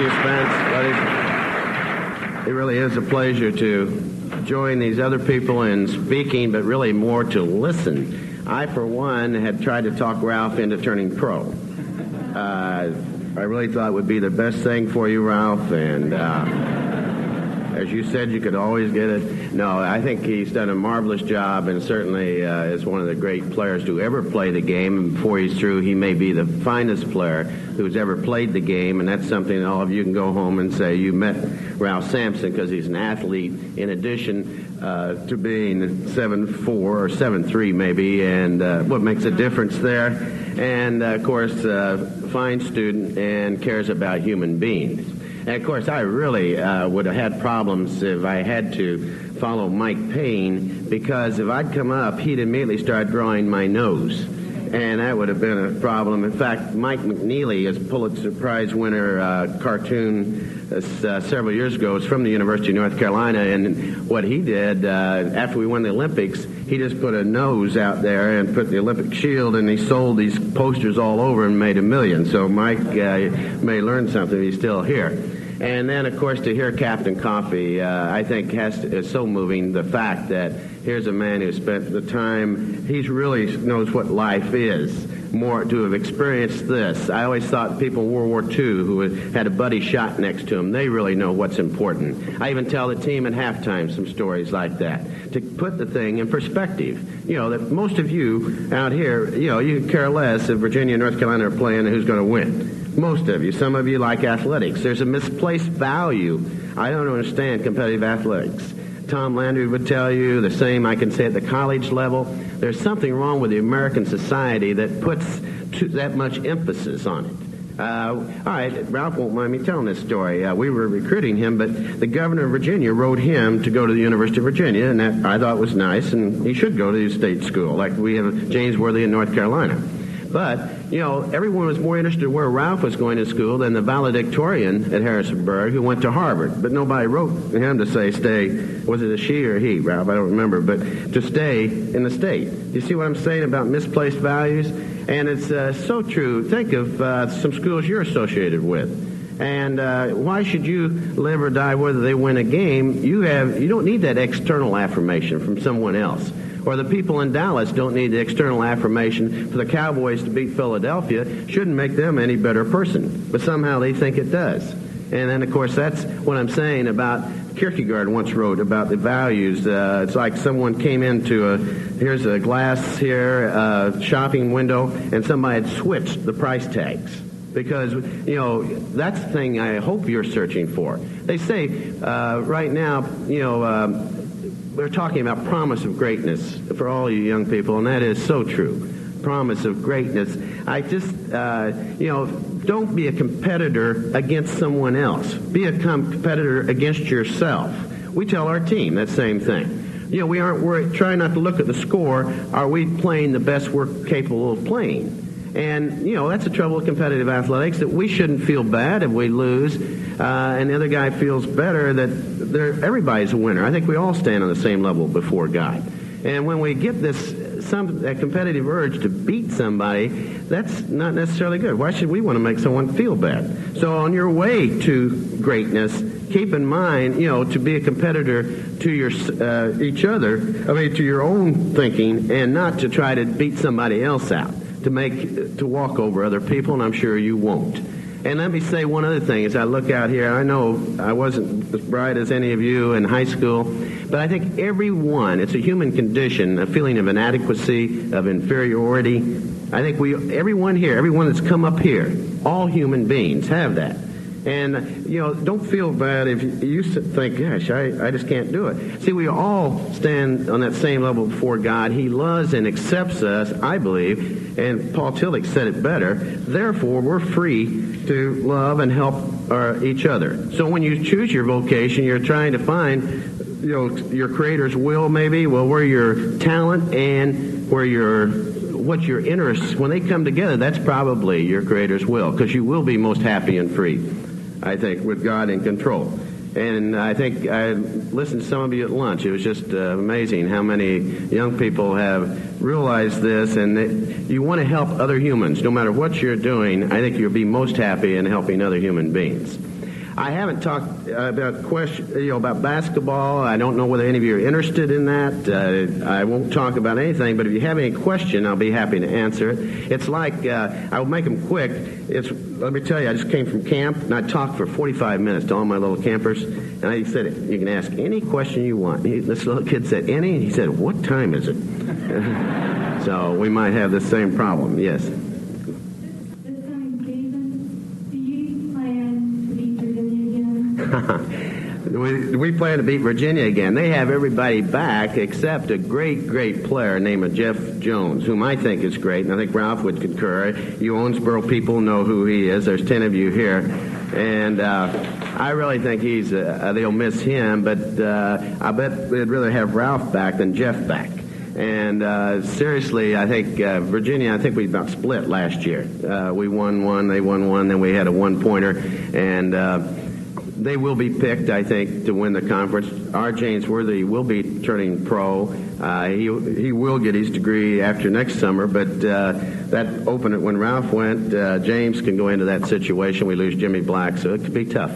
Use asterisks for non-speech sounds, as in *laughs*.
you, Spence. It really is a pleasure to join these other people in speaking, but really more to listen. I, for one, had tried to talk Ralph into turning pro. Uh, I really thought it would be the best thing for you, Ralph, and. Uh, as you said, you could always get it. No, I think he's done a marvelous job and certainly uh, is one of the great players to ever play the game. And before he's through, he may be the finest player who's ever played the game, and that's something all of you can go home and say you met Ralph Sampson because he's an athlete in addition uh, to being seven four or seven three maybe, and uh, what makes a difference there. And uh, of course, uh, fine student and cares about human beings. And of course, I really uh, would have had problems if I had to follow Mike Payne because if I'd come up, he'd immediately start drawing my nose. And that would have been a problem. In fact, Mike MacNelly, is Pulitzer Prize winner uh, cartoon uh, several years ago, was from the University of North Carolina. And what he did uh, after we won the Olympics, he just put a nose out there and put the Olympic shield, and he sold these posters all over and made a million. So Mike uh, may learn something. He's still here. And then, of course, to hear Captain Coffee, uh, I think has to, is so moving. The fact that here's a man who spent the time, he really knows what life is. More to have experienced this. I always thought people in World War II who had a buddy shot next to them, they really know what's important. I even tell the team at halftime some stories like that to put the thing in perspective. You know, that most of you out here, you know, you care less if Virginia and North Carolina are playing and who's going to win. Most of you. Some of you like athletics. There's a misplaced value. I don't understand competitive athletics. Tom Landry would tell you the same I can say at the college level. There's something wrong with the American society that puts that much emphasis on it. Uh, all right, Ralph won't mind me telling this story. Uh, we were recruiting him, but the governor of Virginia wrote him to go to the University of Virginia, and that I thought was nice, and he should go to the state school, like we have James Worthy in North Carolina. But, you know, everyone was more interested where Ralph was going to school than the valedictorian at Harrisonburg who went to Harvard. But nobody wrote him to say stay. Was it a she or he, Ralph? I don't remember. But to stay in the state. You see what I'm saying about misplaced values? And it's uh, so true. Think of uh, some schools you're associated with. And uh, why should you live or die whether they win a game? You have you don't need that external affirmation from someone else or the people in Dallas don't need the external affirmation for the Cowboys to beat Philadelphia shouldn't make them any better person. But somehow they think it does. And then, of course, that's what I'm saying about Kierkegaard once wrote about the values. Uh, it's like someone came into a, here's a glass here, uh, shopping window, and somebody had switched the price tags. Because, you know, that's the thing I hope you're searching for. They say uh, right now, you know, um, we're talking about promise of greatness for all you young people, and that is so true. Promise of greatness. I just, uh, you know, don't be a competitor against someone else. Be a competitor against yourself. We tell our team that same thing. You know, we aren't worried, trying not to look at the score. Are we playing the best we're capable of playing? And, you know, that's the trouble with competitive athletics, that we shouldn't feel bad if we lose, uh, and the other guy feels better that everybody's a winner. I think we all stand on the same level before God. And when we get this, some, that competitive urge to beat somebody, that's not necessarily good. Why should we want to make someone feel bad? So on your way to greatness, keep in mind, you know, to be a competitor to your uh, each other, I mean, to your own thinking, and not to try to beat somebody else out to make to walk over other people, and I'm sure you won't. And let me say one other thing as I look out here. I know I wasn't as bright as any of you in high school, but I think everyone, it's a human condition, a feeling of inadequacy, of inferiority. I think we, everyone here, everyone that's come up here, all human beings have that. And, you know, don't feel bad if you think, gosh, I, I just can't do it. See, we all stand on that same level before God. He loves and accepts us, I believe, and Paul Tillich said it better. Therefore, we're free to love and help uh, each other. So when you choose your vocation, you're trying to find, you know, your Creator's will, maybe, well, where your talent and where your what your interests, when they come together, that's probably your Creator's will, because you will be most happy and free. I think, with God in control. And I think I listened to some of you at lunch. It was just uh, amazing how many young people have realized this. And that you want to help other humans. No matter what you're doing, I think you'll be most happy in helping other human beings. I haven't talked about question, you know, about basketball. I don't know whether any of you are interested in that. Uh, I won't talk about anything, but if you have any question, I'll be happy to answer it. It's like uh, I'll make them quick. It's let me tell you, I just came from camp and I talked for 45 minutes to all my little campers, and I said, "You can ask any question you want." He, this little kid said, "Any?" And he said, "What time is it?" *laughs* so we might have the same problem. Yes. *laughs* we, we plan to beat Virginia again. They have everybody back except a great, great player named Jeff Jones, whom I think is great, and I think Ralph would concur. You Owensboro people know who he is. There's 10 of you here. And uh, I really think he's, uh, they'll miss him, but uh, I bet they'd rather have Ralph back than Jeff back. And uh, seriously, I think uh, Virginia, I think we about split last year. Uh, we won one, they won one, then we had a one pointer. And uh, they will be picked, I think, to win the conference. R. James Worthy will be turning pro. Uh, he he will get his degree after next summer, but uh, that opened it when Ralph went. Uh, James can go into that situation. We lose Jimmy Black, so it could be tough.